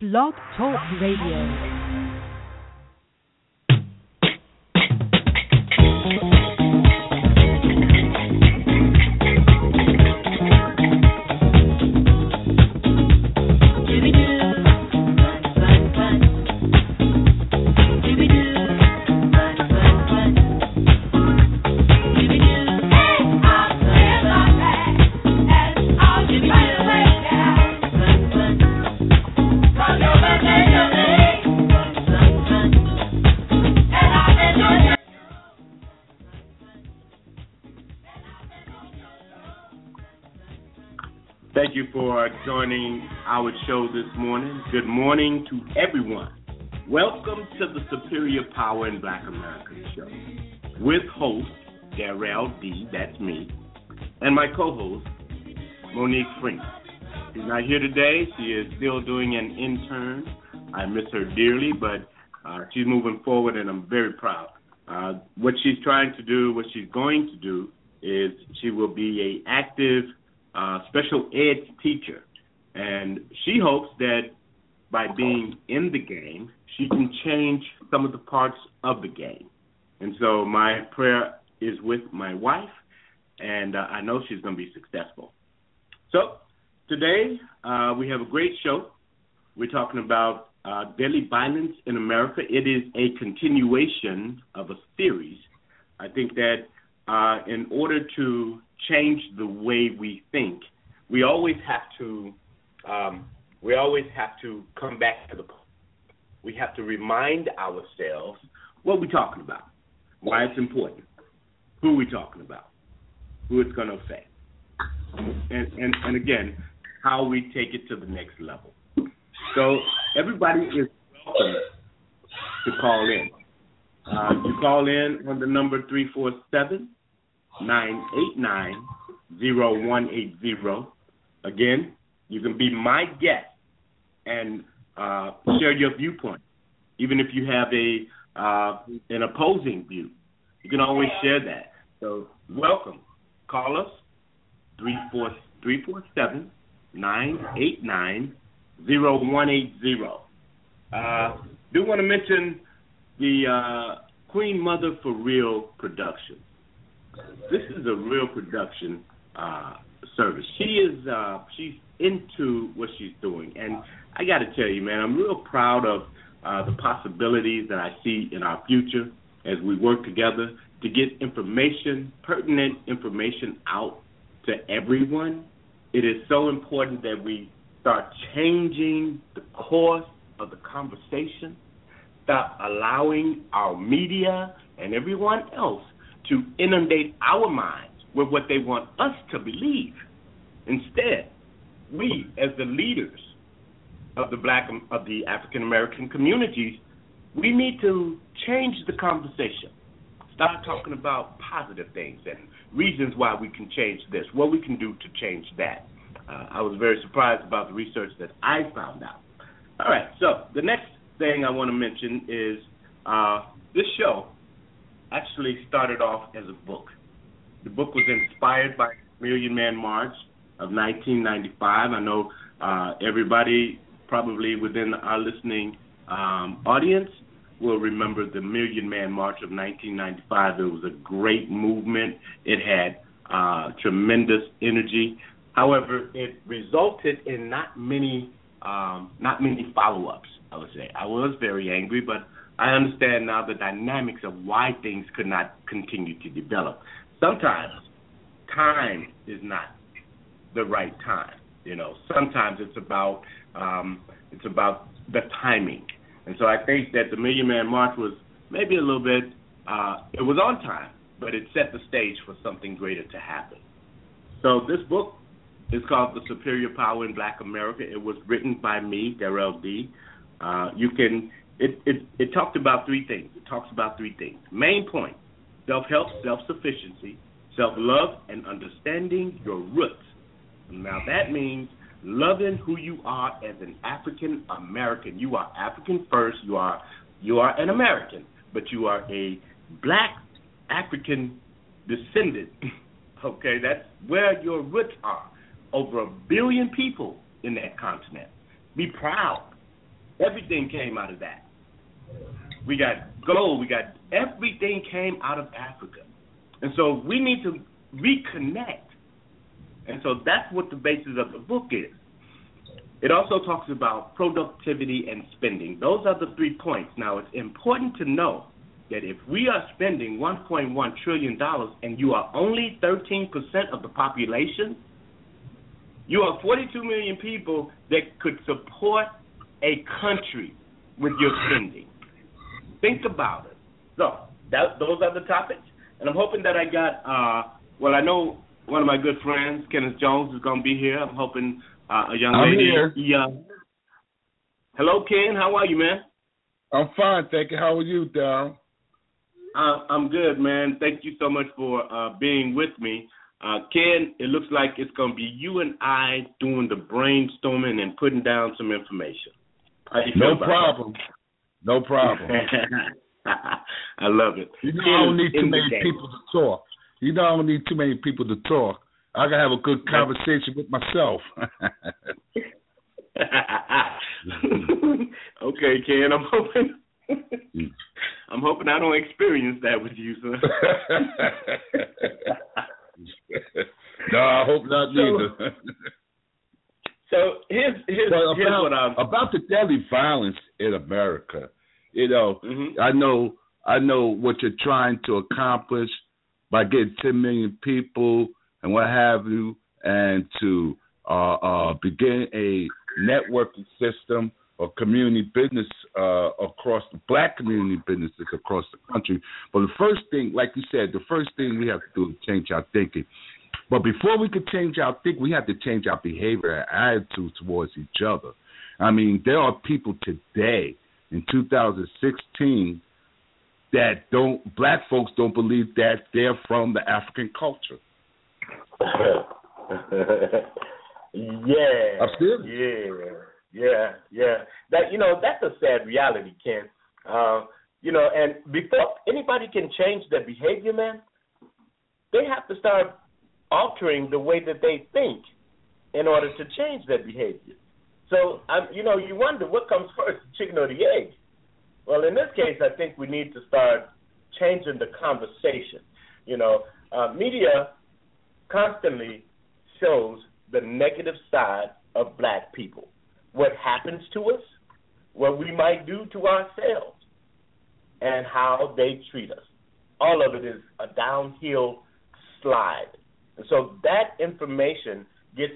Blog Talk Radio. Joining our show this morning. Good morning to everyone. Welcome to the Superior Power in Black America show with host Darrell D, that's me, and my co-host Monique Freeman. She's not here today. She is still doing an intern. I miss her dearly, but uh, she's moving forward, and I'm very proud. Uh, what she's trying to do, what she's going to do, is she will be a active uh, special ed teacher, and she hopes that by being in the game, she can change some of the parts of the game. And so my prayer is with my wife, and uh, I know she's going to be successful. So today uh, we have a great show. We're talking about uh, deadly violence in America. It is a continuation of a series. I think that uh, in order to change the way we think, we always have to um, we always have to come back to the point. We have to remind ourselves what we're talking about, why it's important, who we're talking about, who it's going to affect, and, and and again, how we take it to the next level. So everybody is welcome to call in. Uh, you call in on the number three four seven nine eight nine zero one eight zero. Again, you can be my guest and uh, share your viewpoint, even if you have a uh, an opposing view. You can always share that. So welcome. Call us three four three four seven nine eight nine zero one eight zero. Uh, do want to mention the uh, Queen Mother for Real production. This is a real production uh, service. She is uh, she's into what she's doing, and I got to tell you, man, I'm real proud of uh, the possibilities that I see in our future as we work together to get information, pertinent information out to everyone. It is so important that we start changing the course of the conversation, stop allowing our media and everyone else to inundate our minds with what they want us to believe. Instead, we as the leaders of the black of the African American communities, we need to change the conversation. Start talking about positive things and reasons why we can change this, what we can do to change that. Uh, I was very surprised about the research that I found out. All right, so the next thing I want to mention is uh, this show actually started off as a book. The book was inspired by Million Man March of 1995. I know uh, everybody probably within our listening um, audience will remember the Million Man March of 1995. It was a great movement. It had uh, tremendous energy. However, it resulted in not many um, not many follow-ups. I would say I was very angry, but I understand now the dynamics of why things could not continue to develop. Sometimes time is not the right time. You know, sometimes it's about um, it's about the timing, and so I think that the Million Man March was maybe a little bit. Uh, it was on time, but it set the stage for something greater to happen. So this book is called The Superior Power in Black America. It was written by me, Darrell D. Uh, you can it, it it talked about three things. It talks about three things. Main point: self-help, self-sufficiency, self-love, and understanding your roots. Now that means loving who you are as an African American. You are African first. You are you are an American, but you are a black African descendant. okay, that's where your roots are. Over a billion people in that continent. Be proud everything came out of that. We got gold. We got everything came out of Africa, and so we need to reconnect. And so that's what the basis of the book is. It also talks about productivity and spending. Those are the three points. Now, it's important to know that if we are spending $1.1 trillion and you are only 13% of the population, you are 42 million people that could support a country with your spending. Think about it. So, that, those are the topics. And I'm hoping that I got, uh, well, I know one of my good friends, Kenneth Jones, is going to be here. I'm hoping uh, a young I'm lady. here. Yeah. Hello, Ken. How are you, man? I'm fine, thank you. How are you, Darrell? Uh, I'm good, man. Thank you so much for uh, being with me. Uh, Ken, it looks like it's going to be you and I doing the brainstorming and putting down some information. How you feel No problem. No problem. I love it. You know, I don't need too many people to talk. You know, I don't need too many people to talk. I can have a good conversation with myself. okay, Ken. I'm hoping. I'm hoping I don't experience that with you, son. no, I hope not So- neither. So here's here's, But here's about, what I'm. about the deadly violence in America, you know, Mhm. I know I know what you're trying to accomplish by getting 10 million people and what have you, and to uh, uh, begin a networking system of community business uh, across the black community businesses across the country. But the first thing, like you said, the first thing we have to do is change our thinking. But before we could change our thinking, we have to change our behavior and attitude towards each other. I mean, there are people today in 2016 that don't black folks don't believe that they're from the African culture. yeah. Serious. Yeah. Yeah. Yeah. That you know that's a sad reality, Ken. Uh, you know, and before anybody can change their behavior, man, they have to start altering the way that they think in order to change their behavior. So, um, you know, you wonder what comes first, the chicken or the egg. Well, in this case, I think we need to start changing the conversation. You know, uh, media constantly shows the negative side of black people. What happens to us, what we might do to ourselves, and how they treat us. All of it is a downhill slide. And so that information gets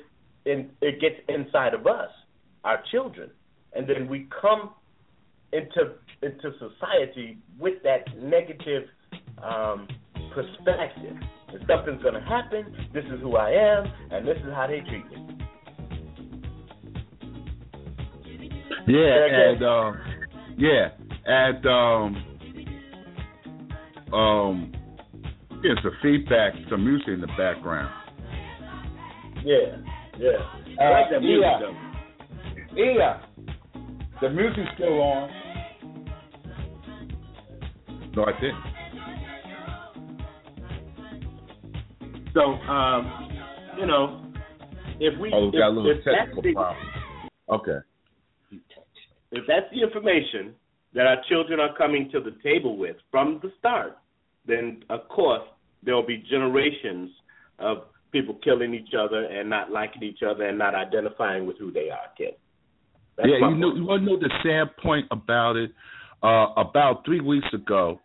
in it gets inside of us, our children, and then we come into into society with that negative um, perspective. If something's going to happen, this is who I am, and this is how they treat me. Yeah, and um, yeah, and um, um, getting some feedback, some music in the background. Yeah, yeah. I like that music yeah. though. Yeah, the music's still on. No, I didn't. So, um, you know, if we Oh, we got a little if technical the, problem. Okay. if that's the information that our children are coming to the table with from the start, then of course there will be generations of people killing each other and not liking each other and not identifying with who they are, kid. That's yeah, you know, you want to know the sad point about it? Uh, about three weeks ago,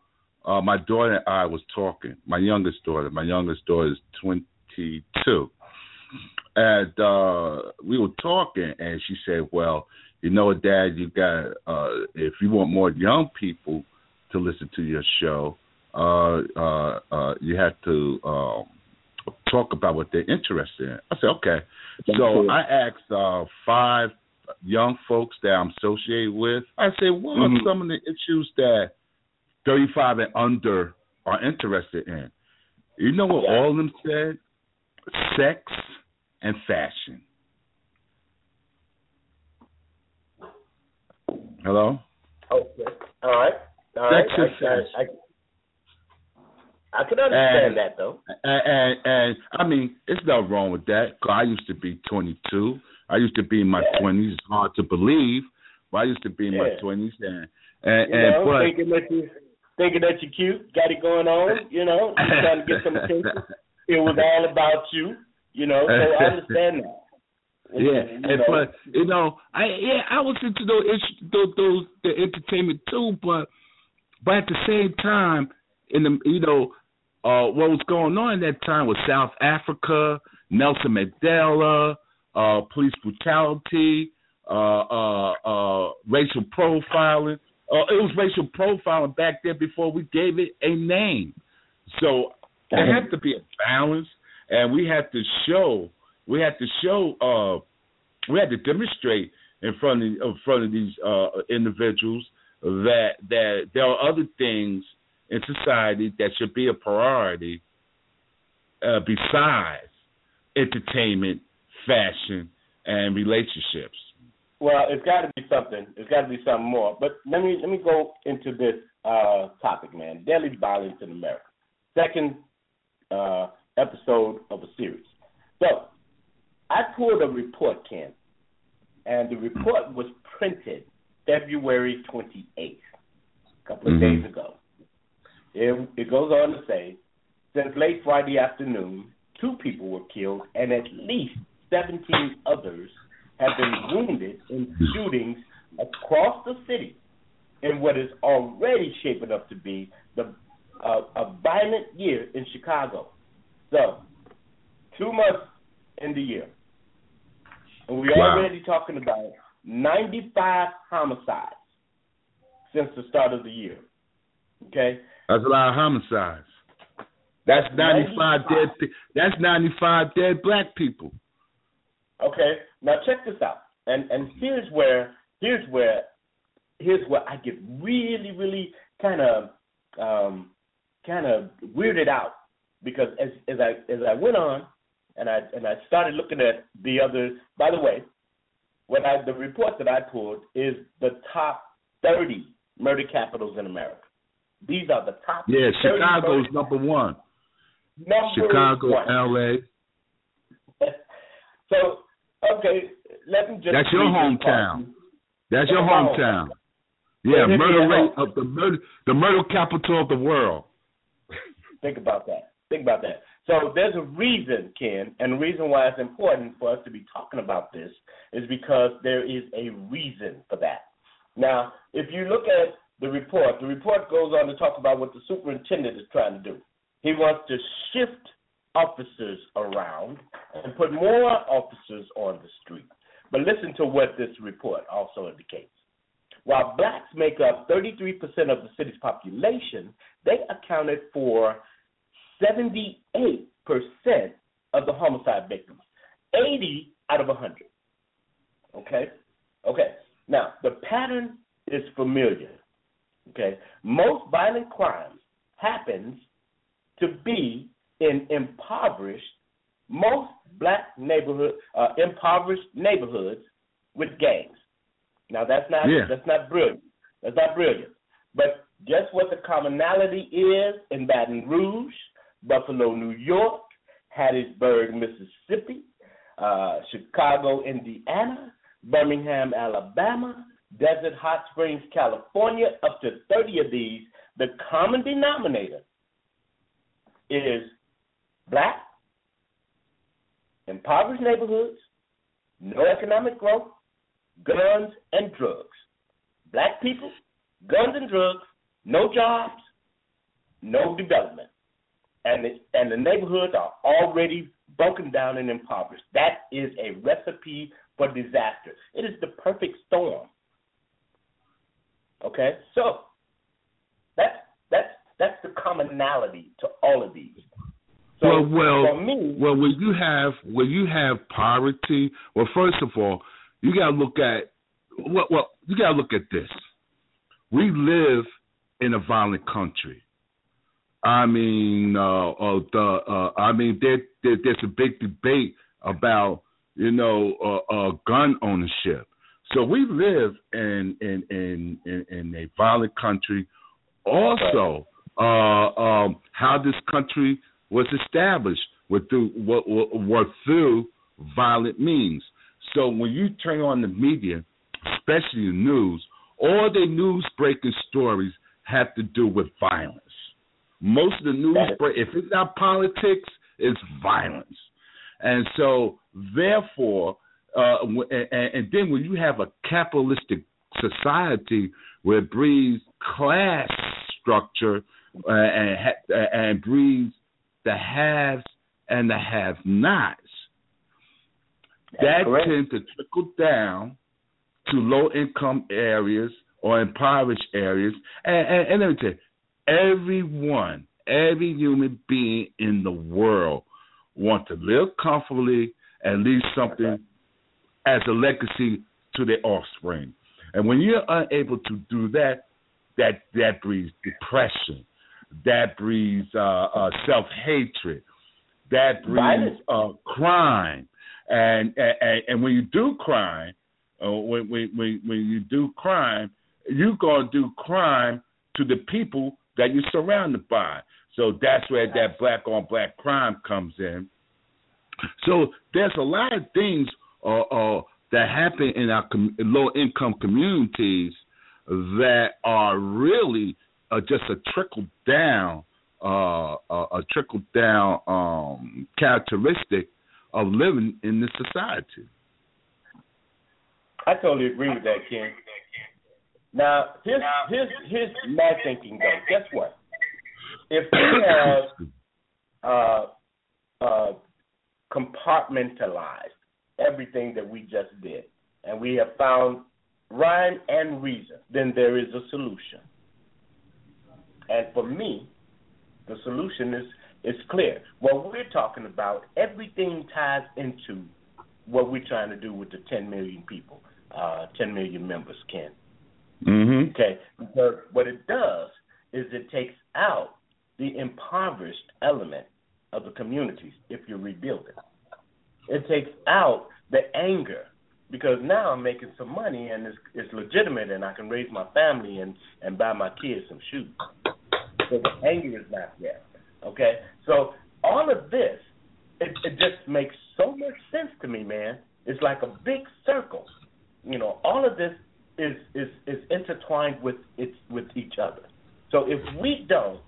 uh, my daughter and I was talking. My youngest daughter, my youngest daughter is 22, and uh, we were talking, and she said, "Well, you know, Dad, you got uh, if you want more young people to listen to your show, uh, uh, uh, you have to." Um, talk about what they're interested in. I said, okay. So I asked uh, five young folks that I'm associated with. I said, what Mhm. are some of the issues that 35 and under are interested in? You know what Yeah. all of them said? Sex and fashion. Hello? Okay. All right. All right. Sex and I, I, I, I can understand And- that though. And, and, and I mean, it's nothing wrong with that. 'cause I used to be 22. I used to be in my Yeah. 20s. It's hard to believe, Well, I used to be in Yeah. my twenties, and and, You and know, but thinking that you thinking that you're cute, got it going on, you know, trying to get some attention. It was all about you, you know. So I understand that. Yeah, You and know, but you know, I yeah, I was into those those, those the entertainment too, but but at the same time, in the you know, uh, what was going on at that time was South Africa, Nelson Mandela, uh, police brutality, uh, uh, uh, racial profiling. Uh, it was racial profiling back there before we gave it a name. So there had to be a balance, and we had to show we had to show uh we had to demonstrate in front of in front of these uh individuals that that there are other things in society that should be a priority uh besides entertainment, fashion and relationships. Well, it's got to be something. It's got to be something more. But let me let me go into this uh, topic, man. Deadly violence in America. Second uh, episode of a series. So, I pulled a report, Ken, and the report was printed February 28th, a couple of Mhm. days ago. It, it goes on to say, since late Friday afternoon, two people were killed and at least 17 others have been wounded in shootings across the city in what is already shaping up to be the uh, a violent year in Chicago. So, two months in the year, and we're Wow. already talking about 95 homicides since the start of the year. Okay, That's a lot of homicides. That's ninety five 95. dead that's ninety five dead black people. Okay, now check this out, and and here's where here's where here's where I get really really kind of um, kind of weirded out because as as I as I went on and I and I started looking at the other. By the way, what I the report that I pulled is the top thirty murder capitals in America. These are the top. Yeah, Chicago's number one. number Chicago, one. LA. so okay, let me just. That's your hometown. That's your hometown. Yeah, murder rate of the murder the murder capital of the world. Think about that. Think about that. So there's a reason, Ken, and the reason why it's important for us to be talking about this is because there is a reason for that. Now, if you look at the report, the report goes on to talk about what the superintendent is trying to do. He wants to shift officers around and put more officers on the street. But listen to what this report also indicates. While blacks make up 33% of the city's population, they accounted for 78% of the homicide victims, 80 out of 100. Okay? Okay. Now, the pattern is familiar. Okay? Most violent crimes happens to be in impoverished, most black neighborhood, uh, impoverished neighborhoods with gangs. Now that's not Yeah. that's not brilliant. That's not brilliant. But guess what the commonality is in Baton Rouge, Buffalo, New York, Hattiesburg, Mississippi, uh, Chicago, Indiana, Birmingham, Alabama, Desert Hot Springs, California, up to 30 of these. The common denominator is black, impoverished neighborhoods, no economic growth, guns and drugs. Black people, guns and drugs, no jobs, no development. And the, and the neighborhoods are already broken down and impoverished. That is a recipe for disaster. It is the perfect storm. Okay? So that's that's that's the commonality to all of these. So well, well, for me, well, when you have when you have poverty, well, first of all, you got to look at well, well, you got to look at this. We live in a violent country. I mean, uh, uh, the uh, I mean, there, there there's a big debate about you know uh, uh, gun ownership. So we live in in in in, in a violent country. Also, uh, um, how this country was established were through were, through violent means. So when you turn on the media, especially the news, all the news breaking stories have to do with violence. Most of the news, break, if it's not politics, it's violence. And so, therefore, uh, and, and then when you have a capitalistic society where it breeds class structure uh, and and breeds the haves and the have-nots, that correct. tends to trickle down to low-income areas or impoverished areas. And, and, and let me tell you, everyone, every human being in the world wants to live comfortably and leave something as a legacy to their offspring. And when you're unable to do that, that that breeds depression, that breeds uh, uh, self hatred, that breeds uh, crime, and, and and when you do crime, uh, when when when you do crime, you're gonna do crime to the people that you're surrounded by. So that's where that black on black crime comes in. So there's a lot of things uh, that happen in our com- low income communities that are really uh, just a trickle down uh, a trickle down um, characteristic of living in this society. I totally agree with that, Ken. Now, here's here's here's my thinking though. Guess what? If we have uh, uh, compartmentalized everything that we just did, and we have found rhyme and reason, then there is a solution. And for me, the solution is is clear. What we're talking about, everything ties into what we're trying to do with the 10 million people, uh, 10 million members, Ken. Mm-hmm. Okay, because what it does is it takes out the impoverished element of the communities if you're rebuilding. It takes out the anger because now I'm making some money and it's, it's legitimate and I can raise my family and and buy my kids some shoes. So the anger is not there. Okay, so all of this, it, it just makes so much sense to me, man. It's like a big circle. You know, all of this is is is intertwined with it's with each other. So if we don't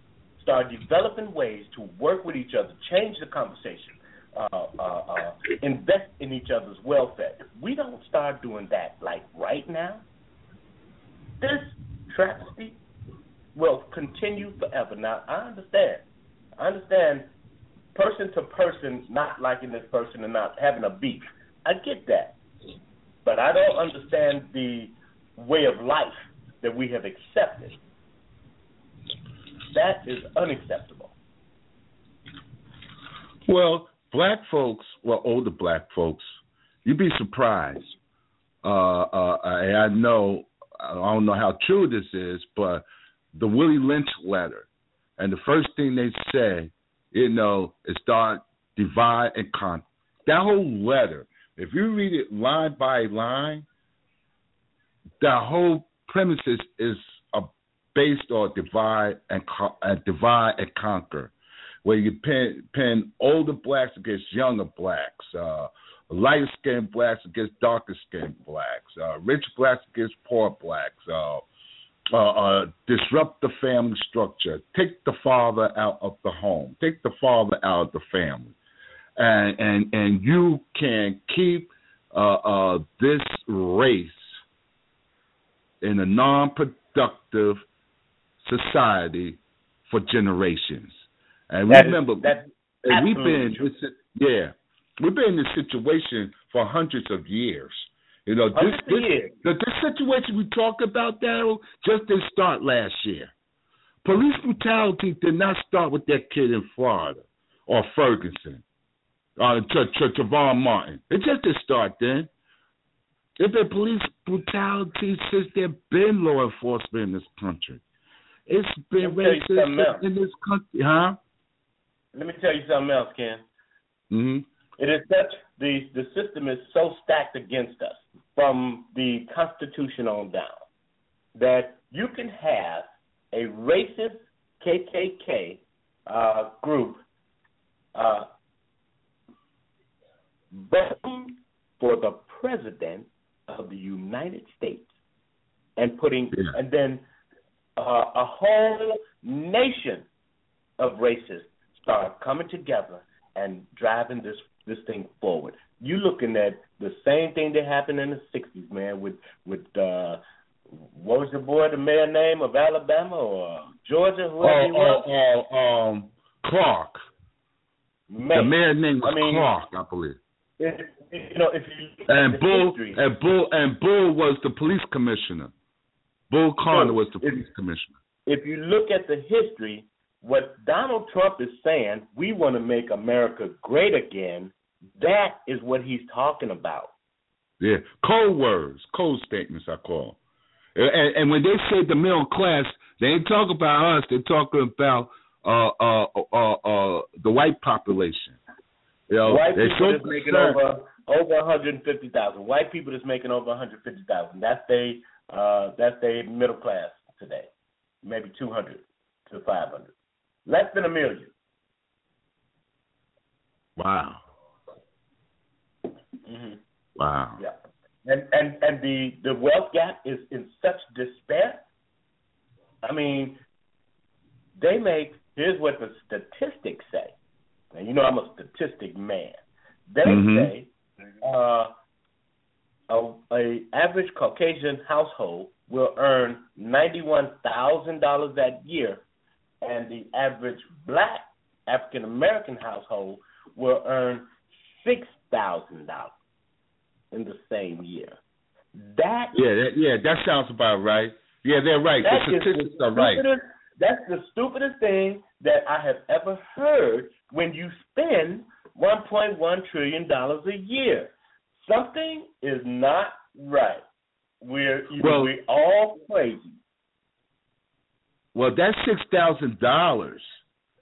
start developing ways to work with each other, change the conversation, uh, uh, uh, invest in each other's welfare. If we don't start doing that, like right now, this travesty will continue forever. Now, I understand. I understand person to person not liking this person and not having a beef. I get that. But I don't understand the way of life that we have accepted. That is unacceptable. Well, black folks, well, older black folks, you'd be surprised. Uh, uh, I know, I don't know how true this is, but the Willie Lynch letter, and the first thing they say, you know, is start divide and conquer. That whole letter, if you read it line by line, the whole premise is, is uh, based on divide and uh, divide and conquer where you pin, pin older blacks against younger blacks, uh, light skinned blacks against darker skinned blacks, uh, rich blacks against poor blacks, uh, uh, uh, disrupt the family structure, take the father out of the home, take the father out of the family, and and and you can keep uh, uh, this race in a non-productive society for generations. And that remember, is, that's and we've been yeah, we've been in this situation for hundreds of years. You know, this this, the, this situation we talk about, Darrell, just didn't start last year. Police brutality did not start with that kid in Florida or Ferguson or Tr- Tr- Trayvon Martin. It just didn't start then. There's been police brutality since there's been law enforcement in this country. It's been Let me tell you something racist in this country, huh? Let me tell you something else, Ken. hmm It is such the the system is so stacked against us from the Constitution on down that you can have a racist KKK uh, group uh, voting for the president of the United States and putting, Yeah. and then uh, a whole nation of racists start coming together and driving this this thing forward. You looking at the same thing that happened in the '60s, man, with with uh, what was the boy, the mayor name of Alabama or Georgia, whoever he Oh, was? oh, oh, um, Clark. The mayor name was I mean- Clark, I believe. if, if- you know, if you And Bull history, and Bull and Bull was the police commissioner. Bull Connor was the If- police commissioner. if you look at the history, what Donald Trump is saying, we want to make America great again. That is what he's talking about. Yeah, code words, cold statements. I call. And, and when they say the middle class, they ain't talking about us. They're talking about uh, uh, uh, uh, the white population. You know, White they're people that's making over over 150,000. White people that's making over 150,000. That's they uh, that's they middle class today. Maybe 200 to 500. Less than a million. Wow, Mm-hmm. wow. Yeah. And and and the the wealth gap is in such despair. I mean, they make here's what the statistics say. And you know I'm a statistic man. They Mhm. say uh, a, a average Caucasian household will earn ninety one thousand dollars that year, and the average black African American household will earn six thousand dollars in the same year. That Yeah, that, yeah, that sounds about right. Yeah, they're right. the statistics the are right. That's the stupidest thing that I have ever heard when you spend one point one trillion dollars a year. Something is not right. We're either Well- we're all crazy. Well, that six thousand dollars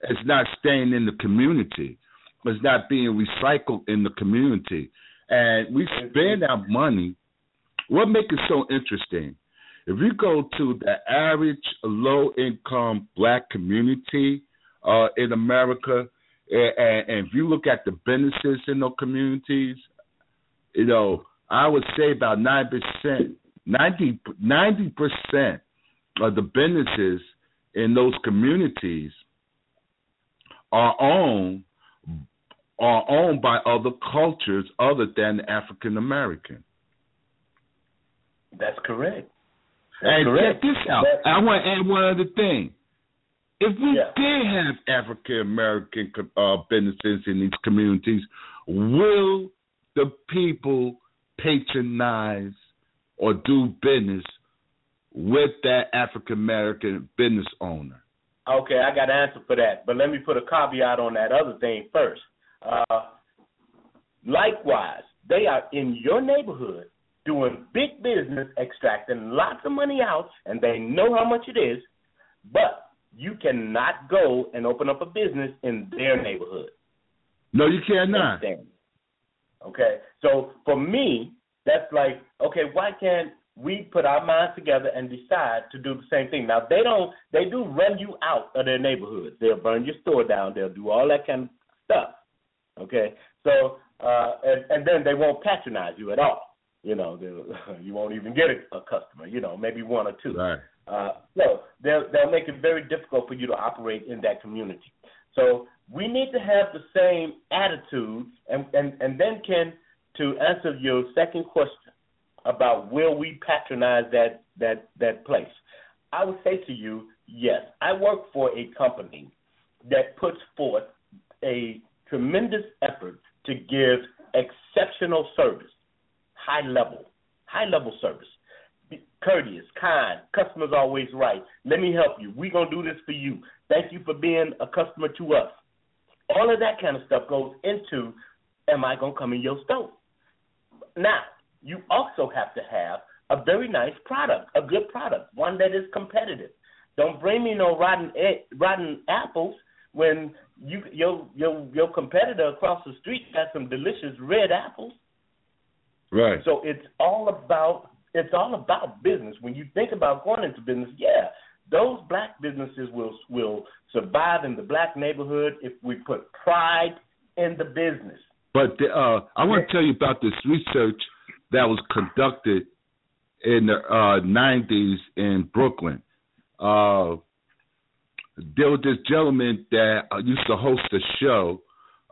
is not staying in the community. It's not being recycled in the community, and we spend our money. What makes it so interesting? If you go to the average low-income black community uh, in America, and, and if you look at the businesses in those communities, you know, I would say about nine percent, 90 percent of the businesses in those communities are owned are owned by other cultures other than African American. That's correct. That's And correct. check this out. But- I want to add one other thing. If we Yeah. did have African American uh, businesses in these communities, will the people patronize or do business with that African American business owner? Okay, I got an answer for that, but let me put a caveat on that other thing first. Uh, likewise, they are in your neighborhood doing big business, extracting lots of money out, and they know how much it is, but you cannot go and open up a business in their neighborhood. No, you cannot. Okay, so for me, that's like, okay, why can't we put our minds together and decide to do the same thing? Now they don't, they do run you out of their neighborhoods. They'll burn your store down. They'll do all that kind of stuff. Okay, so uh, and, and then they won't patronize you at all. You know, you won't even get a, a customer. You know, maybe one or two. Right. Uh, so they'll they'll make it very difficult for you to operate in that community. So we need to have the same attitude, and and and then Ken, to answer your second question about will we patronize that that that place, I would say to you, yes. I work for a company that puts forth a tremendous effort to give exceptional service, high level, high level service be courteous, kind, customers always right. Let me help you. We're gonna do this for you. Thank you for being a customer to us. All of that kind of stuff goes into am I gonna come in your store? Now, you also have to have a very nice product, a good product, one that is competitive. Don't bring me no rotten e- rotten apples when you your your your competitor across the street got some delicious red apples. Right. So it's all about it's all about business. When you think about going into business, yeah, those black businesses will will survive in the black neighborhood if we put pride in the business. But the, uh, I want to tell you about this research that was conducted in the uh, 90s in Brooklyn. Uh, there was this gentleman that uh, used to host a show,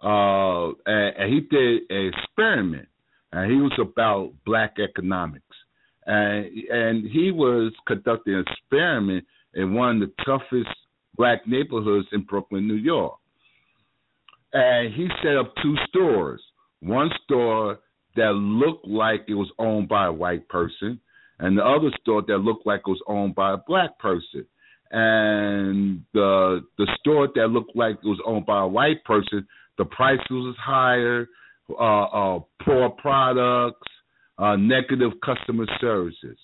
uh, and, and he did an experiment, and he was about black economics, and and he was conducting an experiment in one of the toughest black neighborhoods in Brooklyn, New York, and he set up two stores. One store that looked like it was owned by a white person, and the other store that looked like it was owned by a black person. And the the store that looked like it was owned by a white person, the price was higher, uh, uh, poor products, uh, negative customer services.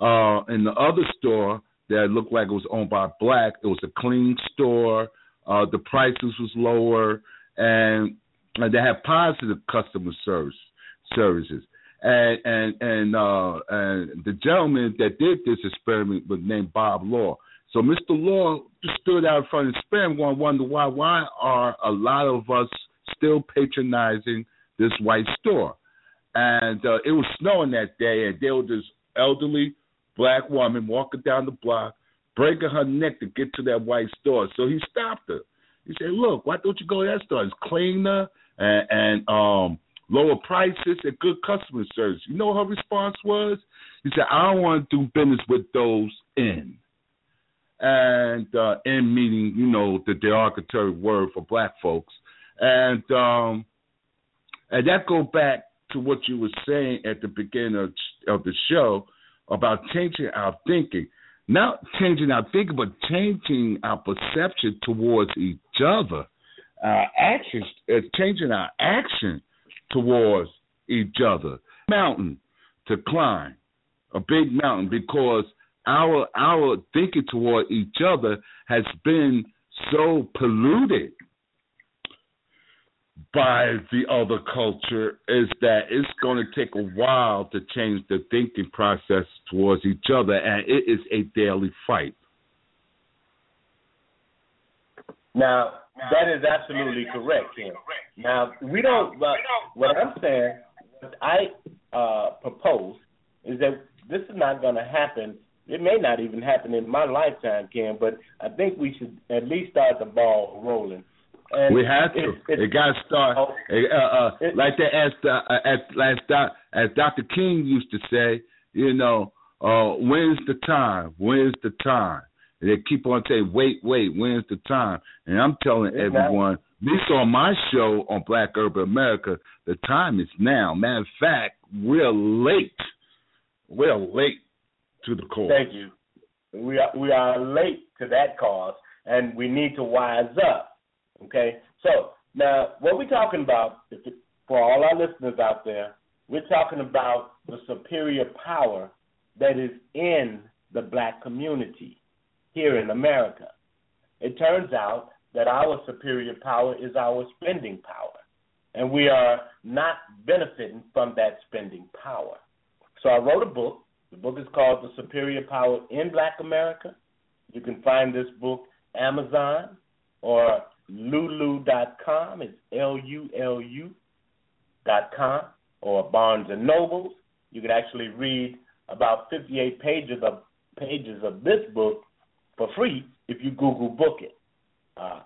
Uh, in the other store that looked like it was owned by black, it was a clean store. Uh, the prices was lower, and, and they had positive customer service services. And and and uh, and the gentleman that did this experiment was named Bob Law. So Mr. Law stood out in front of the experiment, one wonder why why are a lot of us still patronizing this white store? And uh, it was snowing that day, and there was this elderly black woman walking down the block, breaking her neck to get to that white store. So he stopped her. He said, "Look, why don't you go to that store? It's cleaner and, and um, lower prices, and good customer service. You know her response was? He said, I don't want to do business with those in. And uh, in meaning, you know, the derogatory word for black folks. And um, and that go back to what you were saying at the beginning of, of the show about changing our thinking. Not changing our thinking, but changing our perception towards each other. Our actions, uh, changing our action towards each other. Mountain to climb, a big mountain, because our our thinking toward each other has been so polluted by the other culture is that it's going to take a while to change the thinking process towards each other, and it is a daily fight. Now, that is absolutely correct, Ken. Now, we don't, but what I'm saying, what I uh, propose is that this is not going to happen. It may not even happen in my lifetime, Ken, but I think we should at least start the ball rolling. And we have to. It, it got to start. Oh, uh, uh, it, like that, as, uh, as, as, as Dr. King used to say, you know, uh, when's the time? When's the time? they keep on saying, wait, wait, when's the time? And I'm telling everyone, at least on my show on Black Urban America, the time is now. Matter of fact, we're late. We're late to the call. Thank you. We are, we are late to that cause, and we need to wise up. Okay? So, now, what we're talking about, for all our listeners out there, we're talking about the superior power that is in the black community here in America. It turns out that our superior power is our spending power, and we are not benefiting from that spending power. So I wrote a book. The book is called The Superior Power in Black America. You can find this book Amazon or lulu.com. It's L U L U dot com or Barnes and Nobles. You can actually read about 58 pages of pages of this book for free if you Google book it. Uh,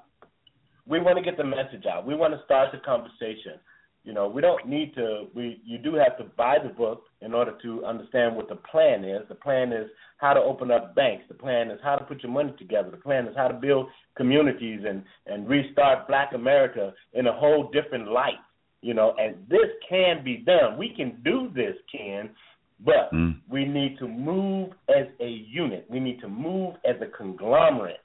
we want to get the message out. We want to start the conversation. You know, we don't need to. We you do have to buy the book in order to understand what the plan is. The plan is how to open up banks. The plan is how to put your money together. The plan is how to build communities and and restart Black America in a whole different light. You know, and this can be done. We can do this, Ken, but mm. we need to move as a unit. We need to move as a conglomerate.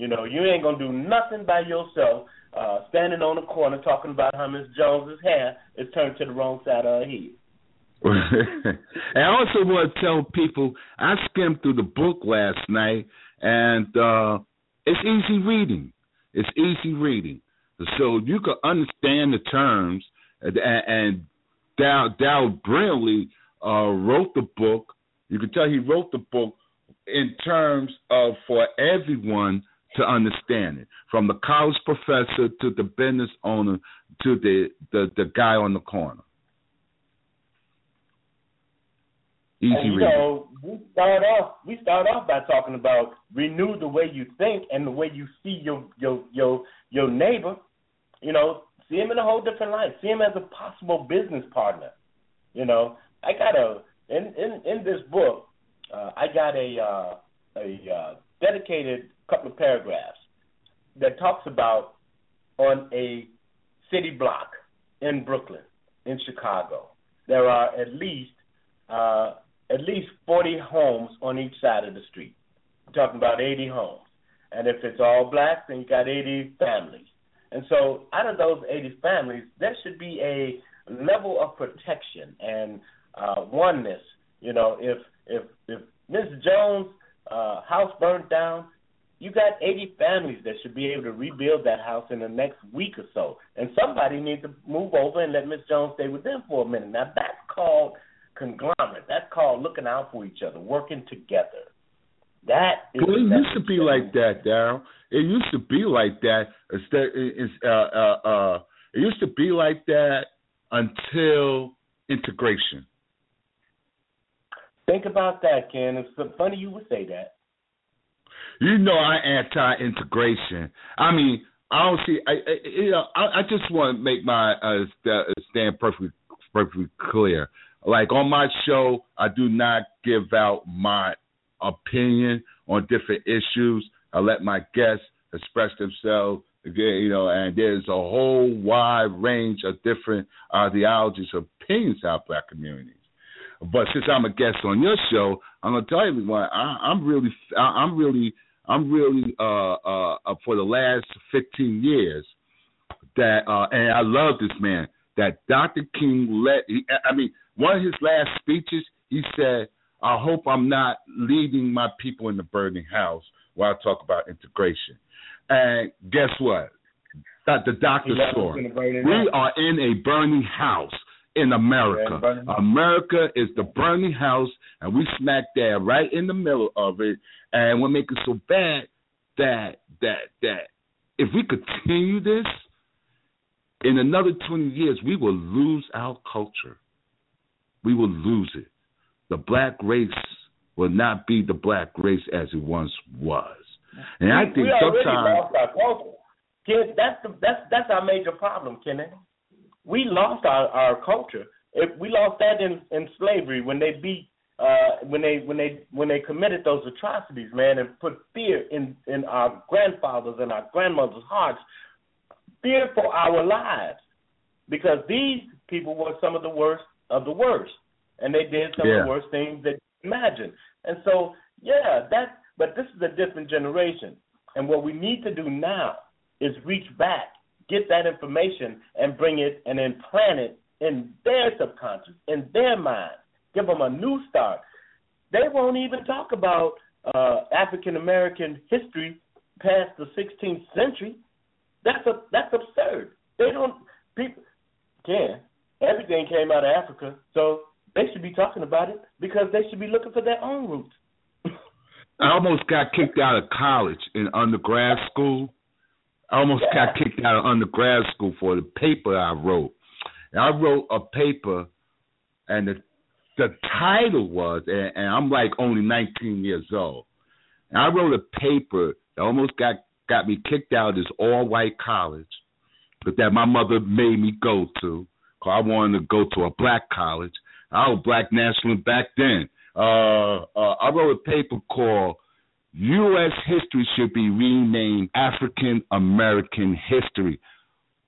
You know, you ain't gonna do nothing by yourself. Uh, standing on the corner talking about how Miss Jones's hair is turned to the wrong side of her head. I also want to tell people I skimmed through the book last night, and uh, it's easy reading. It's easy reading, so you can understand the terms and, and Dow Dow brilliantly uh, wrote the book. You can tell he wrote the book in terms of for everyone to understand it, from the college professor to the business owner to the the, the guy on the corner. Easy and, you reading. know, we start off we start off by talking about renew the way you think and the way you see your your your your neighbor. You know, see him in a whole different light. See him as a possible business partner. You know, I got a in in in this book, uh, I got a uh, a uh, dedicated couple of paragraphs that talks about on a city block in Brooklyn, in Chicago, there are at least uh, at least 40 homes on each side of the street. I'm talking about 80 homes. And if it's all black, then you got 80 families. And so out of those 80 families, there should be a level of protection and uh, oneness. You know, if if if Ms. Jones' uh, house burned down, you got 80 families that should be able to rebuild that house in the next week or so. And somebody needs to move over and let Miss Jones stay with them for a minute. Now that's called conglomerate. That's called looking out for each other, working together. That is well, it used to be like that, Darrell. It used to be like that. Uh, uh, uh, it used to be like that until integration. Think about that, Ken. It's funny you would say that. You know, I anti-integration. I mean, I don't see. I, I you know, I, I just want to make my uh, stand perfectly perfectly clear. Like on my show, I do not give out my opinion on different issues. I let my guests express themselves. You know, and there's a whole wide range of different ideologies, opinions out black communities. But since I'm a guest on your show, I'm gonna tell everyone I, I'm really, I'm really, I'm really, uh, uh, for the last 15 years that, uh, and I love this man. That Dr. King let, I mean, one of his last speeches, he said, I hope I'm not leading my people in the burning house while I talk about integration. And guess what? That The doctor saw. We are in a burning house in America. Yeah, America is the burning house, and we smack there right in the middle of it. And we're making so bad that that that if we continue this, in another twenty years, we will lose our culture. We will lose it. The black race will not be the black race as it once was. And I think we sometimes lost our culture. Ken, that's the that's that's our major problem, Kenny. We lost our, our culture. If we lost that in, in slavery when they beat uh, when they when they when they committed those atrocities, man, and put fear in in our grandfathers and our grandmothers' hearts, fear for our lives, because these people were some of the worst of the worst, and they did some yeah. of the worst things that you imagine. And so, yeah, that. But this is a different generation, and what we need to do now is reach back, get that information, and bring it and implant it in their subconscious, in their mind. Give them a new start. They won't even talk about uh, African American history past the 16th century. That's a that's absurd. They don't people can everything came out of Africa, so they should be talking about it because they should be looking for their own roots. I almost got kicked out of college in undergrad school. I almost Yeah. got kicked out of undergrad school for the paper I wrote. And I wrote a paper, and the the title was, and, and I'm like only 19 years old. And I wrote a paper that almost got got me kicked out of this all white college, but that my mother made me go to. Cause I wanted to go to a black college. I was black nationalist back then. Uh, uh, I wrote a paper called U.S. history should be renamed African American history.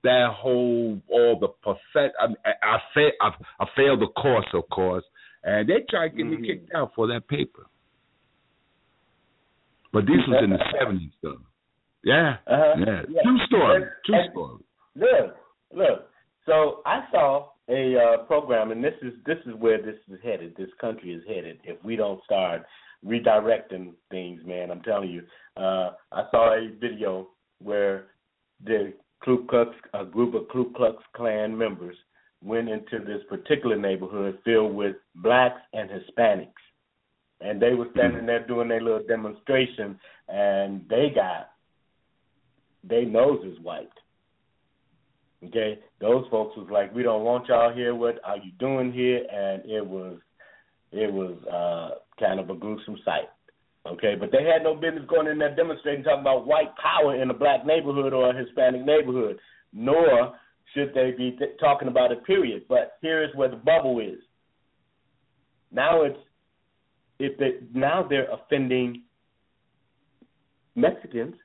That whole all the perfect. I I, I, fa- I, I failed the course, of course, and they tried to get Mhm. me kicked out for that paper. But this was in the seventies, though. Yeah, Uh-huh. yeah. Yeah. True story. True story. Look, look. So I saw a uh, program, and this is this is where this is headed. This country is headed if we don't start redirecting things, man. I'm telling you. Uh, I saw a video where the Ku Klux, a group of Ku Klux Klan members, went into this particular neighborhood filled with blacks and Hispanics, and they were standing there doing their little demonstration, and they got their noses wiped. Okay, those folks was like, "We don't want y'all here. What are you doing here?" And it was, it was uh, kind of a gruesome sight. Okay, but they had no business going in there demonstrating talking about white power in a black neighborhood or a Hispanic neighborhood, nor should they be th- talking about it. Period. But here is where the bubble is. Now it's if they now they're offending Mexicans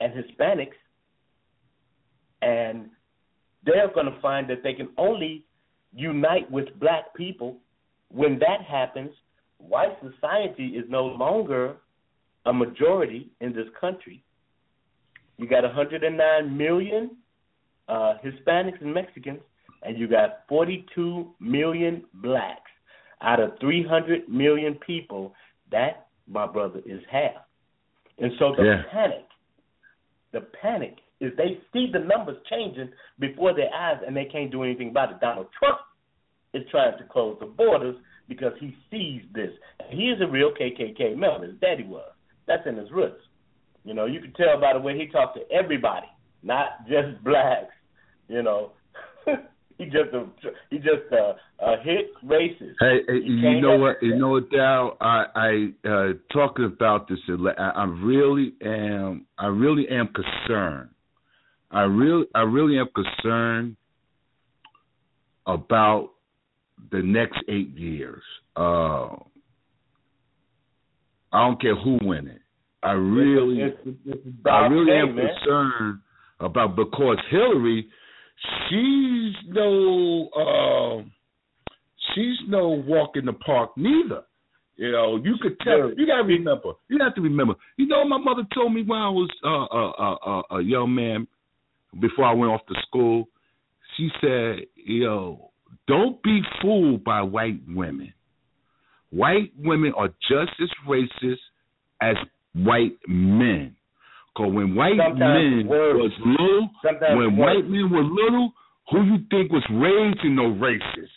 and Hispanics, and they're going to find that they can only unite with black people. When that happens, white society is no longer a majority in this country. You got 109 million uh, Hispanics and Mexicans, and you got 42 million blacks out of 300 million people. That, my brother, is half. And so the Yeah. panic, the panic is they see the numbers changing before their eyes and they can't do anything about it. Donald Trump is trying to close the borders because he sees this. He is a real KKK member. His daddy was. That's in his roots. You know, you can tell by the way he talked to everybody, not just blacks. You know, he just a he just a, a hit racist. Hey, hey, You know what? You know what, Dow? I, I uh, talking about this. I, I really am. I really am concerned. I really, I really am concerned about the next eight years. Uh, I don't care who win it. I really, It's, it's, it's I really am man. concerned about because Hillary, she's no, uh, she's no walk in the park neither. You know, you could tell. You gotta remember. You have to remember. You know, my mother told me when I was uh, uh, uh, uh, a young man before I went off to school. She said, "Yo, don't be fooled by white women. White women are just as racist as white men. Because when white Sometimes men worse. was little, Sometimes when worse. white men were little, who you think was raising no racist?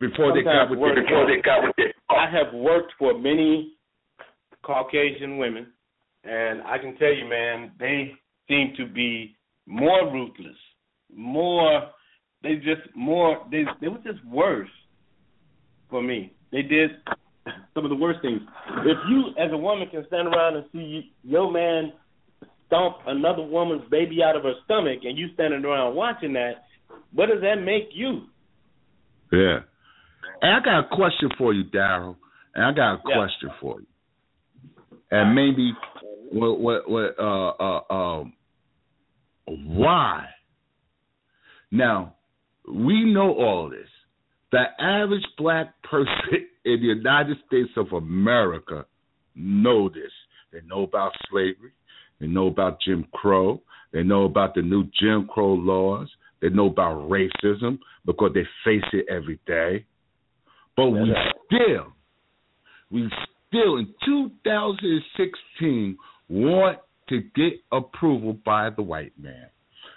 Before they got with Before they got with their I have worked for many Caucasian women, and I can tell you, man, they seem to be more ruthless, more. They just more. They they were just worse for me. They did some of the worst things. If you, as a woman, can stand around and see your man stomp another woman's baby out of her stomach, and you standing around watching that, what does that make you? Yeah. And I got a question for you, Darrell. And I got a Yeah. question for you. And maybe what what what uh uh um why? Now, we know all this. The average black person in the United States of America know this. They know about slavery. They know about Jim Crow. They know about the new Jim Crow laws. They know about racism because they face it every day. But we still, we still in 2016 want to get approval by the white man.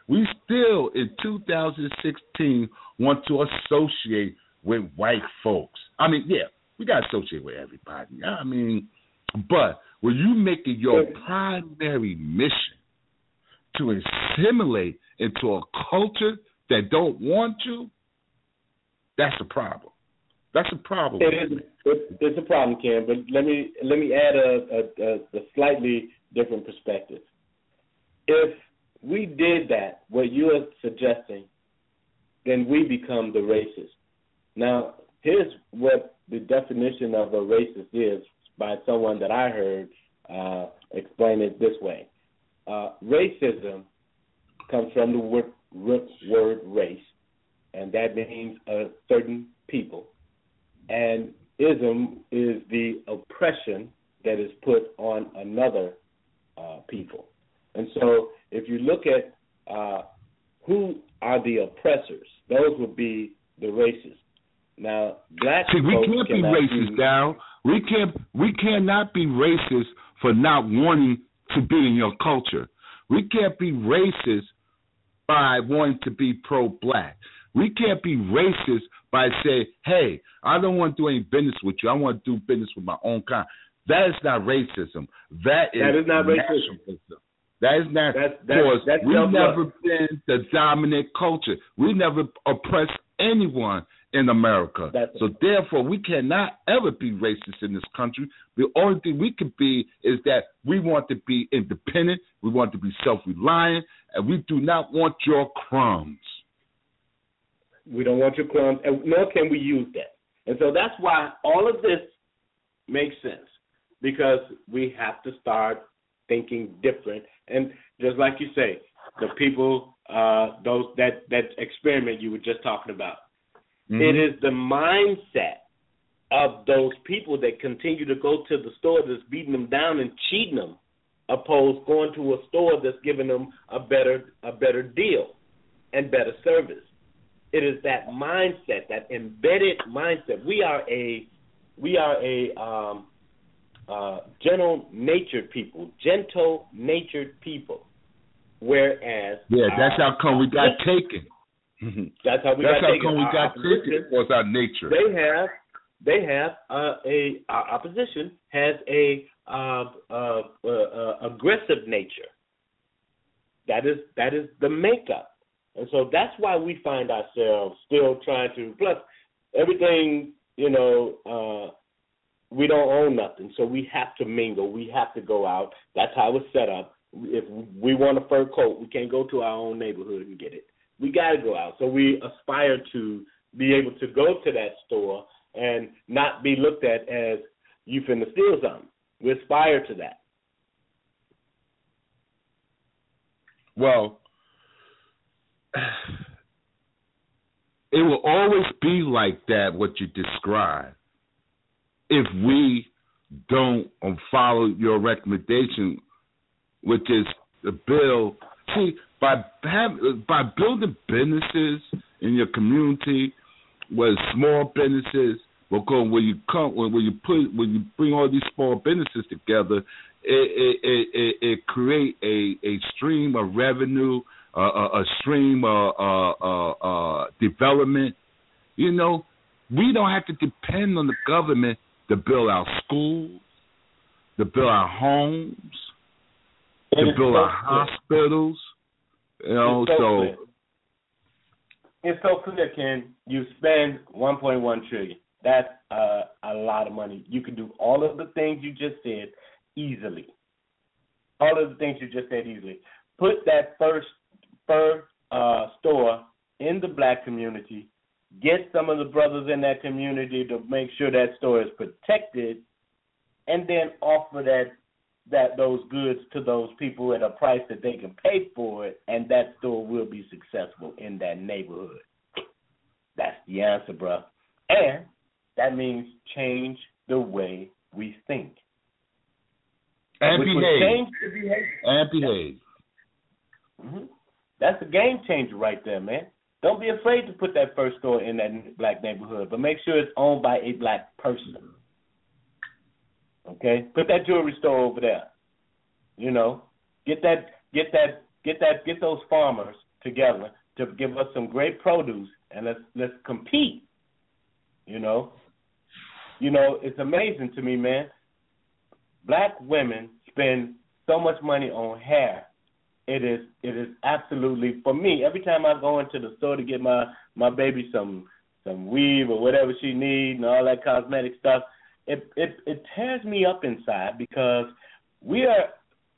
We still in 2016 want to associate with white folks. I mean, yeah, we got to associate with everybody. I mean, but when you make it your primary mission to assimilate into a culture that don't want you, that's a problem. That's a problem. It is. It, it's a problem, Ken. But let me let me add a, a, a, a slightly different perspective. If we did that, what you are suggesting, then we become the racist. Now, here's what the definition of a racist is by someone that I heard uh, explain it this way: uh, racism comes from the word, word race, and that means a certain people and ism is the oppression that is put on another uh, people. And so, if you look at uh, who are the oppressors, those would be the racists. Now, black See, we can't be racist, Darrell. We can't. We cannot be racist for not wanting to be in your culture. We can't be racist by wanting to be pro-black. We can't be racist by saying, "Hey, I don't want to do any business with you. I want to do business with my own kind." That is not racism. That is, That is not racism. That is not That's- that's- because that's we've never been the dominant culture. We never oppressed anyone in America. So therefore, we cannot ever be racist in this country. The only thing we can be is that we want to be independent, we want to be self-reliant, and we do not want your crumbs. We don't want your crumbs, and nor can we use that. And so that's why all of this makes sense because we have to start thinking different. And just like you say, the people, uh, those that that experiment you were just talking about, mm-hmm. it is the mindset of those people that continue to go to the store that's beating them down and cheating them, opposed going to a store that's giving them a better a better deal and better service. It is that mindset, that embedded mindset. We are a we are a um, uh, gentle natured people, gentle natured people. Whereas yeah, that's how come we got taken. That's how we that's got how taken. come we got taken was our nature. They have they have uh, a our opposition has a uh, uh, uh, uh, aggressive nature. That is that is the makeup, and so that's why we find ourselves still trying to. Plus, everything you know, uh, we don't own nothing, so we have to mingle. We have to go out. That's how it's set up. If we want a fur coat, we can't go to our own neighborhood and get it. We got to go out. So we aspire to be able to go to that store and not be looked at as you finna steal something. We aspire to that. Well, it will always be like that, what you describe, if we don't follow your recommendation, which is the bill. See, by by building businesses in your community, where small businesses go, when you come, when, when you put, when you bring all these small businesses together, it it it, it create a a stream of revenue uh, a, a stream of uh, uh, uh, development. You know, we don't have to depend on the government to build our schools, to build our homes, to build our hospitals. You know, it's so, so clear. it's so clear, Ken. You spend 1.1 trillion. That's uh, a lot of money. You can do all of the things you just said easily. All of the things you just said easily. Put that first fur uh, store in the black community, get some of the brothers in that community to make sure that store is protected, and then offer that that those goods to those people at a price that they can pay for it, and that store will be successful in that neighborhood. That's the answer, bro. And that means change the way we think. And Which behave. Change the behavior. And behave. Mm-hmm. That's a game changer right there, man. Don't be afraid to put that first store in that black neighborhood, but make sure it's owned by a black person. Okay? Put that jewelry store over there. You know, get that get that get that get those farmers together to give us some great produce and let's let's compete. You know? You know, it's amazing to me, man. Black women spend so much money on hair it is it is absolutely for me. Every time I go into the store to get my my baby some some weave or whatever she needs and all that cosmetic stuff, it it it tears me up inside because we are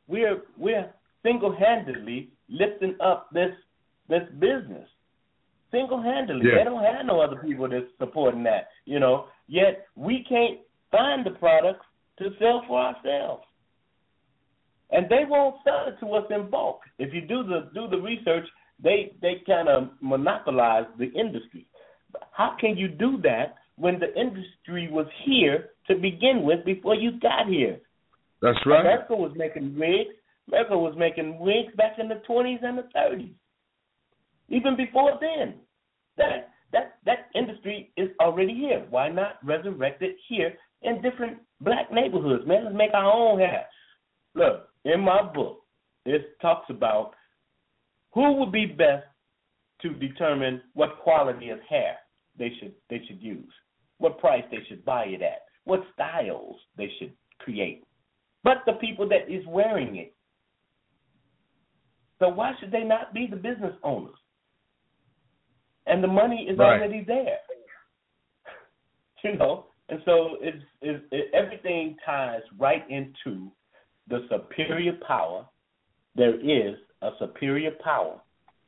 we are we're single handedly lifting up this this business. Single handedly. Yeah. They don't have no other people that's supporting that, you know. Yet we can't find the products to sell for ourselves and they won't sell it to us in bulk. If you do the do the research, they they kind of monopolize the industry. How can you do that when the industry was here to begin with before you got here? That's right. America was making wigs. America was making wigs back in the twenties and the thirties. Even before then, that that that industry is already here. Why not resurrect it here in different black neighborhoods, man? Let's make our own hair. Look, in my book, it talks about who would be best to determine what quality of hair they should they should use, what price they should buy it at, what styles they should create, but the people that is wearing it. So why should they not be the business owners? And the money is Right. already there. you know, and so it's, it's it, everything ties right into the superior power. There is a superior power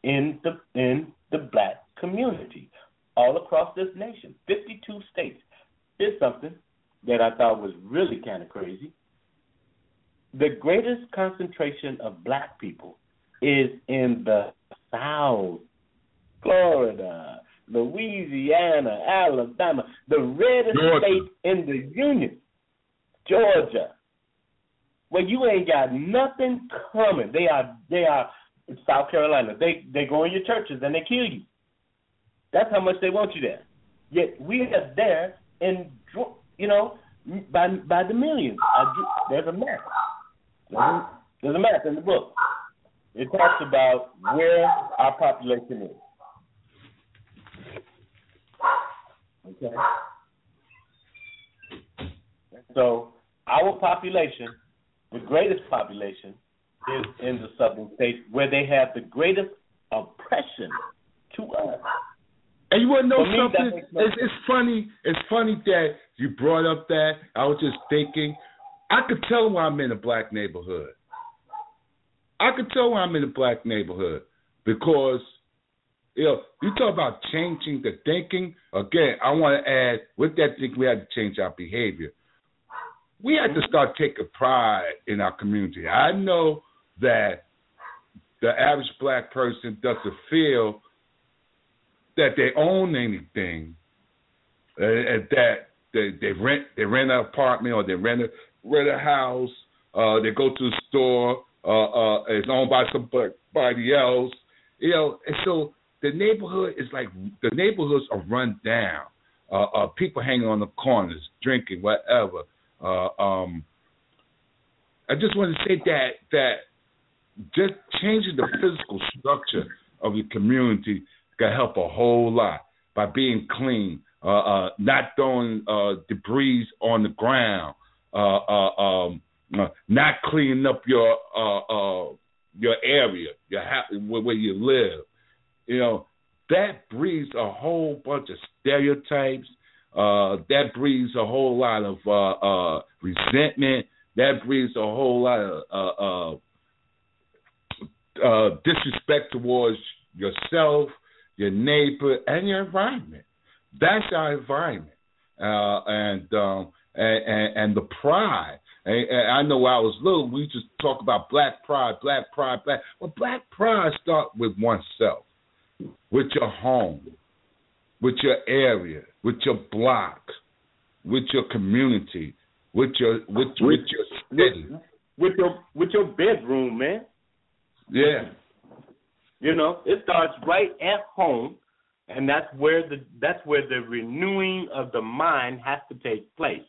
in the in the black community all across this nation, 52 states. Here's something that I thought was really kind of crazy. The greatest concentration of black people is in the South, Florida, Louisiana, Alabama, the reddest Georgia. state in the union, Georgia, where you ain't got nothing coming. They are they are South Carolina. They they go in your churches and they kill you. That's how much they want you there. Yet we are there in you know by by the millions. I, there's a map. There's a, there's a map in the book. It talks about where our population is. Okay. So our population, the greatest population, is in the southern states where they have the greatest oppression to us. And you want to know For something? makes no It's, it's funny. It's funny that you brought up that. I was just thinking. I could tell why I'm in a black neighborhood. I could tell why I'm in a black neighborhood because you know you talk about changing the thinking. Again, I want to add with that thinking we had to change our behavior. We had to start taking pride in our community. I know that the average black person doesn't feel that they own anything, uh, that they, they rent they rent an apartment or they rent a rent a house. Uh, they go to the store. Uh, uh, it's owned by somebody else. You know, and so the neighborhood is like the neighborhoods are run down. Uh, uh, people hanging on the corners, drinking, whatever. Uh, um, I just want to say that that just changing the physical structure of the community can help a whole lot by being clean, not throwing uh, debris on the ground, uh, uh, um, uh, not cleaning up your uh, uh, your area, your ha- where, you live. You know that breeds a whole bunch of stereotypes. Uh, that breeds a whole lot of uh, uh, resentment. That breeds a whole lot of uh, uh, uh, disrespect towards yourself, your neighbor, and your environment. That's our environment, uh, and, um, and, and the pride. And, and I know when I was little, we just talk about black pride, black pride, black. Well, black pride starts with oneself, with your home, with your area, with your block, with your community, with your with with your city. With your with your bedroom, man. Yeah. You know, it starts right at home, and that's where the that's where the renewing of the mind has to take place.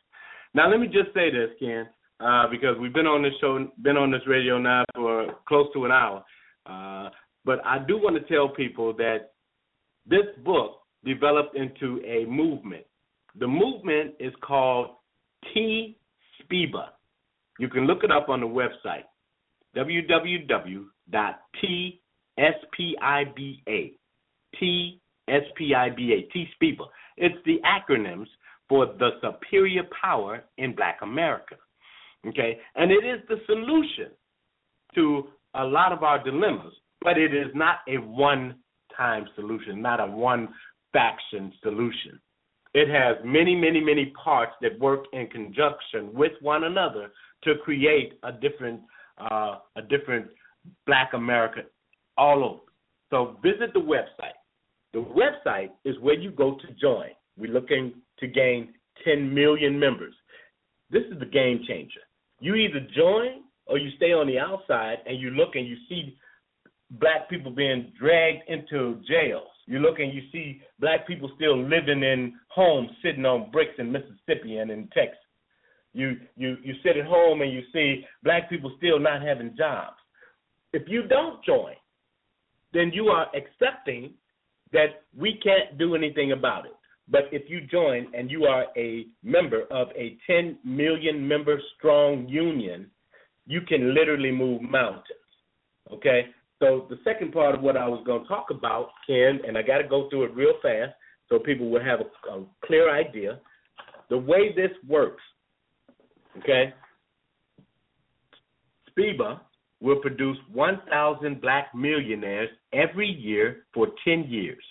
Now, let me just say this, Ken, uh, because we've been on this show, been on this radio now for close to an hour. Uh, but I do want to tell people that this book developed into a movement. The movement is called T Spiba. You can look it up on the website www.tspiba. T Spiba. It's the acronyms for the superior power in Black America. Okay, and it is the solution to a lot of our dilemmas, but it is not a one-time solution, not a one-faction solution. It has many, many, many parts that work in conjunction with one another to create a different, uh, a different Black America all over. So visit the website. The website is where you go to join. We're looking to gain 10 million members. This is the game changer. You either join or you stay on the outside and you look and you see black people being dragged into jails. You look and you see black people still living in homes sitting on bricks in Mississippi and in Texas. You you you sit at home and you see black people still not having jobs. If you don't join, then you are accepting that we can't do anything about it. But if you join and you are a member of a 10 million member strong union, you can literally move mountains. Okay? So the second part of what I was going to talk about, Ken, and I got to go through it real fast so people will have a, a clear idea. the way this works, okay, SPIBA will produce 1,000 black millionaires every year for 10 years,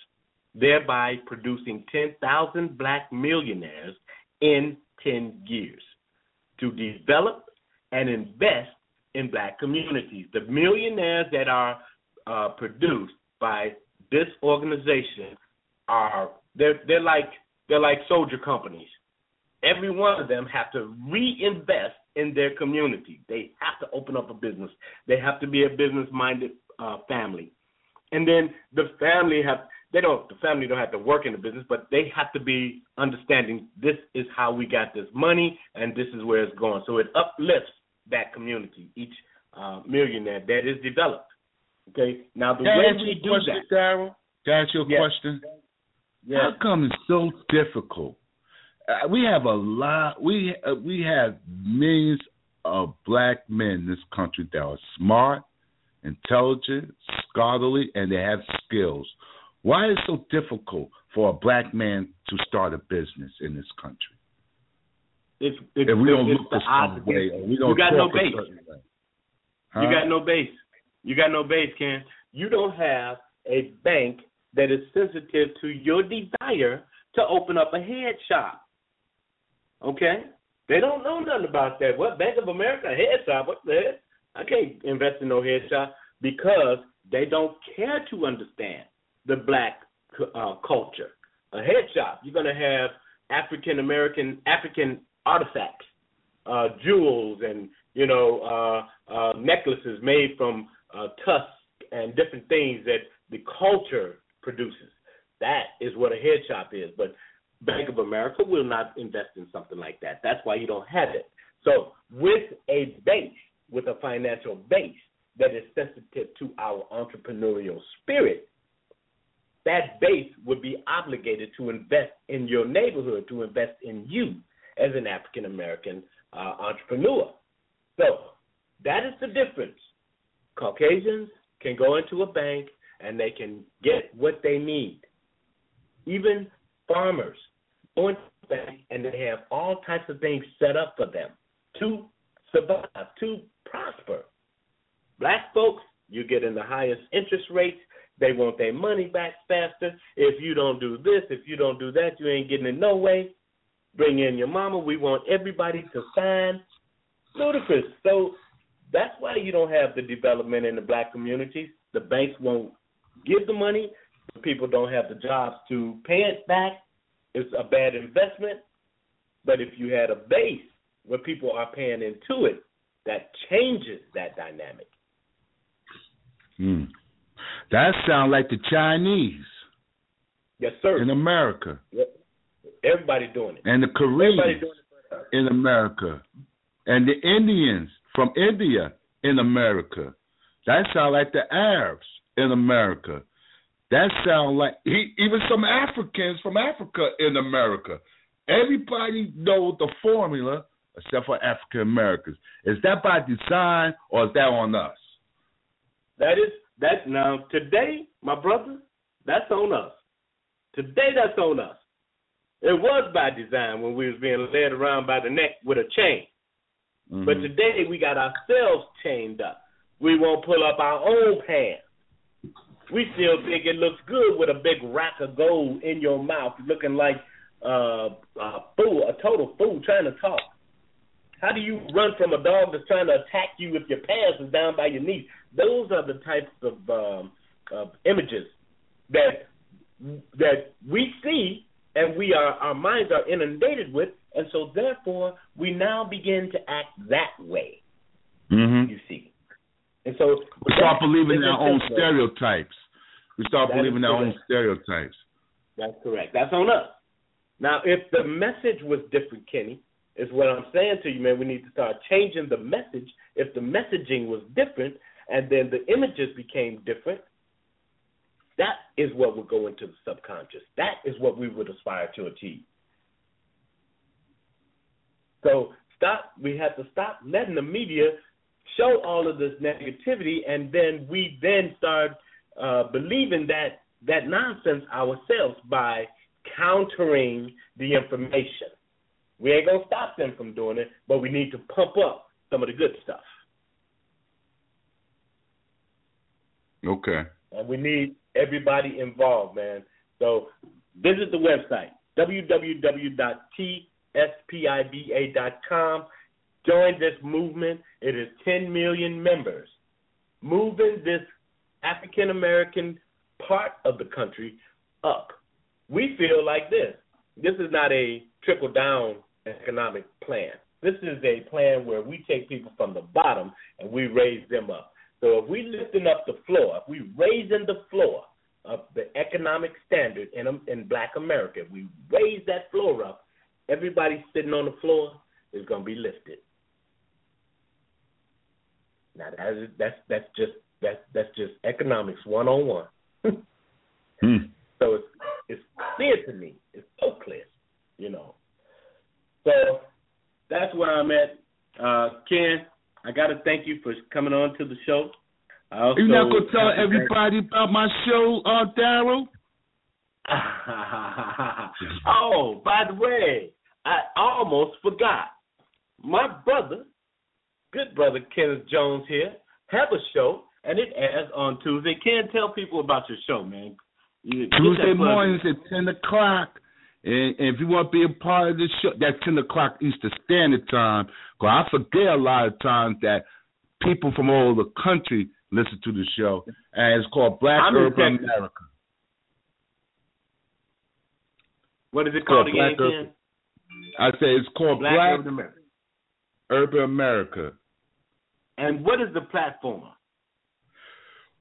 thereby producing 10,000 black millionaires in 10 years to develop and invest in black communities. The millionaires that are uh, produced by this organization are they're they're like they're like soldier companies. Every one of them have to reinvest in their community. They have to open up a business. They have to be a business minded uh, family, and then the family have they don't the family don't have to work in the business, but they have to be understanding this is how we got this money and this is where it's going. So it uplifts that community, each uh, millionaire that is developed. Okay, now the Can way we you do question, that. Darrell? Can I ask you a Yes. question? Yes. How come it's so difficult? Uh, we have a lot. We uh, we have millions of black men in this country that are smart, intelligent, scholarly, and they have skills. Why is it so difficult for a black man to start a business in this country? It's, it's, If we don't look the a certain way, or we don't you got no base. way. You got no base. You got no base, Ken. You don't have a bank that is sensitive to your desire to open up a head shop. Okay? They don't know nothing about that. What Bank of America head shop? What the heck? I can't invest in no head shop because they don't care to understand the black uh, culture. A head shop, you're gonna have African American African artifacts, uh, jewels, and you know uh, uh, necklaces made from uh, tusks and different things that the culture produces. That is what a head shop is. But Bank of America will not invest in something like that. That's why you don't have it. So with a base, with a financial base that is sensitive to our entrepreneurial spirit, that base would be obligated to invest in your neighborhood, to invest in you as an African American uh, entrepreneur. So that is the difference. Caucasians can go into a bank and they can get what they need. Even farmers into and they have all types of things set up for them to survive, to prosper. Black folks, you get in the highest interest rates. They want their money back faster. If you don't do this, if you don't do that, you ain't getting it no way. Bring in your mama. We want everybody to sign. Ludicrous. So that's why you don't have the development in the black communities. The banks won't give the money. The people don't have the jobs to pay it back. It's a bad investment. But if you had a base where people are paying into it, that changes that dynamic. Hmm. That sounds like the Chinese Yes, sir. in America Yep. Everybody doing it. and the Koreans doing it. in America and the Indians from India in America. That sound like the Arabs in America. That sound like he, even some Africans from Africa in America. Everybody knows the formula except for African Americans. Is that by design or is that on us? That is that now today, my brother, that's on us. Today that's on us. It was by design when we was being led around by the neck with a chain. Mhm. But today we got ourselves chained up. We won't pull up our own pants. We still think it looks good with a big rack of gold in your mouth, looking like uh, a fool, a total fool, trying to talk. How do you run from a dog that's trying to attack you if your pants is down by your knees? Those are the types of, um, of images that that we see and we are our minds are inundated with, and so therefore we now begin to act that way. Mhm. You see, and so We start believing in our own stereotypes. We start That believing our own stereotypes. That's correct. That's on us. Now, if the message was different, Kenny, is what I'm saying to you, man. We need to start changing the message. If the messaging was different, and then the images became different, that is what would go into the subconscious. That is what we would aspire to achieve. So stop. We have to stop letting the media show all of this negativity, and then we then start uh, believing that that nonsense ourselves by countering the information. We ain't gonna stop them from doing it, but we need to pump up some of the good stuff. Okay. And we need everybody involved, man. So visit the website www.tspiba.com. Join this movement. It is 10 million members. Moving this African American part of the country up. We feel like this. This is not a trickle down economic plan. This is a plan where we take people from the bottom and we raise them up. So if we lifting up the floor, if we raising the floor of the economic standard in in Black America, if we raise that floor up, everybody sitting on the floor is going to be lifted. Now that is, that's that's just that's that's just economics one on one. So it's it's clear to me. It's so clear, you know. So that's where I'm at. Uh, Ken, I got to thank you for coming on to the show. You're not gonna tell everybody about my show, uh, Darrell? oh, by the way, I almost forgot. My brother, good brother Kenneth Jones here, have a show, and it airs on Tuesday. Ken, tell people about your show, man. You, Tuesday mornings at ten o'clock. And, and, if you want to be a part of the show, that's 10 o'clock Eastern Standard Time. Because I forget a lot of times that people from all over the country listen to the show. And it's called Black I'm Urban America. What is it called, again, Ken? I say it's called Black, Black Urban America. Urban America. And what is the platform?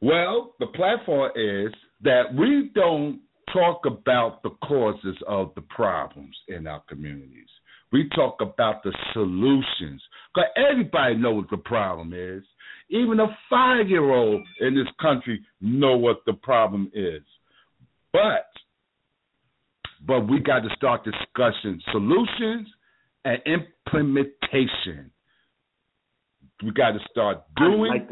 Well, the platform is that we don't talk about the causes of the problems in our communities. We talk about the solutions. Because everybody knows what the problem is. Even a five-year-old in this country know what the problem is. But but we got to start discussing solutions and implementation. We got to start doing like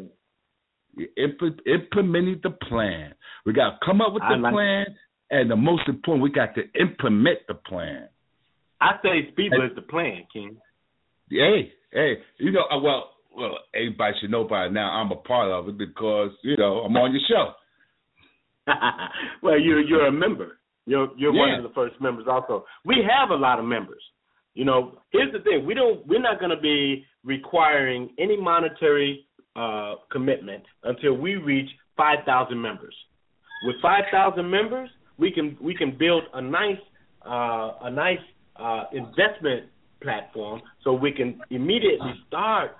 implementing the plan. We got to come up with the like plan, and the most important, we got to implement the plan. I say people is the plan, King. Hey, hey, you know, uh, well, well, everybody should know by now. I'm a part of it because you know I'm on your show. well, you're you're a member. You're you're Yeah. one of the first members. Also, we have a lot of members. You know, here's the thing: we don't. We're not going to be requiring any monetary uh, commitment until we reach five thousand members. With five thousand members, we can we can build a nice uh, a nice uh, investment platform, so we can immediately start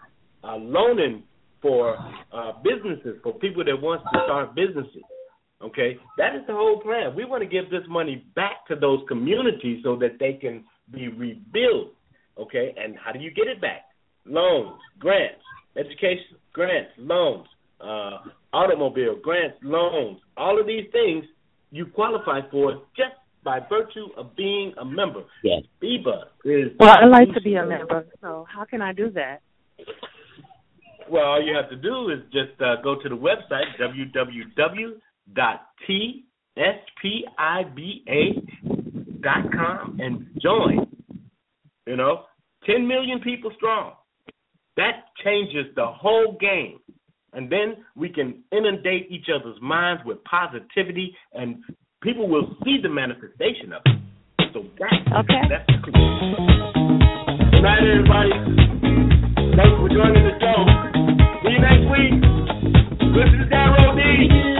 uh, loaning for uh, businesses for people that wants to start businesses. Okay, that is the whole plan. We want to give this money back to those communities so that they can be rebuilt. Okay, and how do you get it back? Loans, grants, education, grants, loans, uh, automobile grants, loans. All of these things you qualify for just by virtue of being a member. Yes. BIBA is. Well, I'd like to be a member, so how can I do that? Well, all you have to do is just uh, go to the website www.tspiba.com and join. You know, 10 million people strong. That changes the whole game. And then we can inundate each other's minds with positivity, and people will see the manifestation of it. So that's, okay. that's cool. Good night, everybody. Thanks for joining the show. See you next week. This is Darrell D.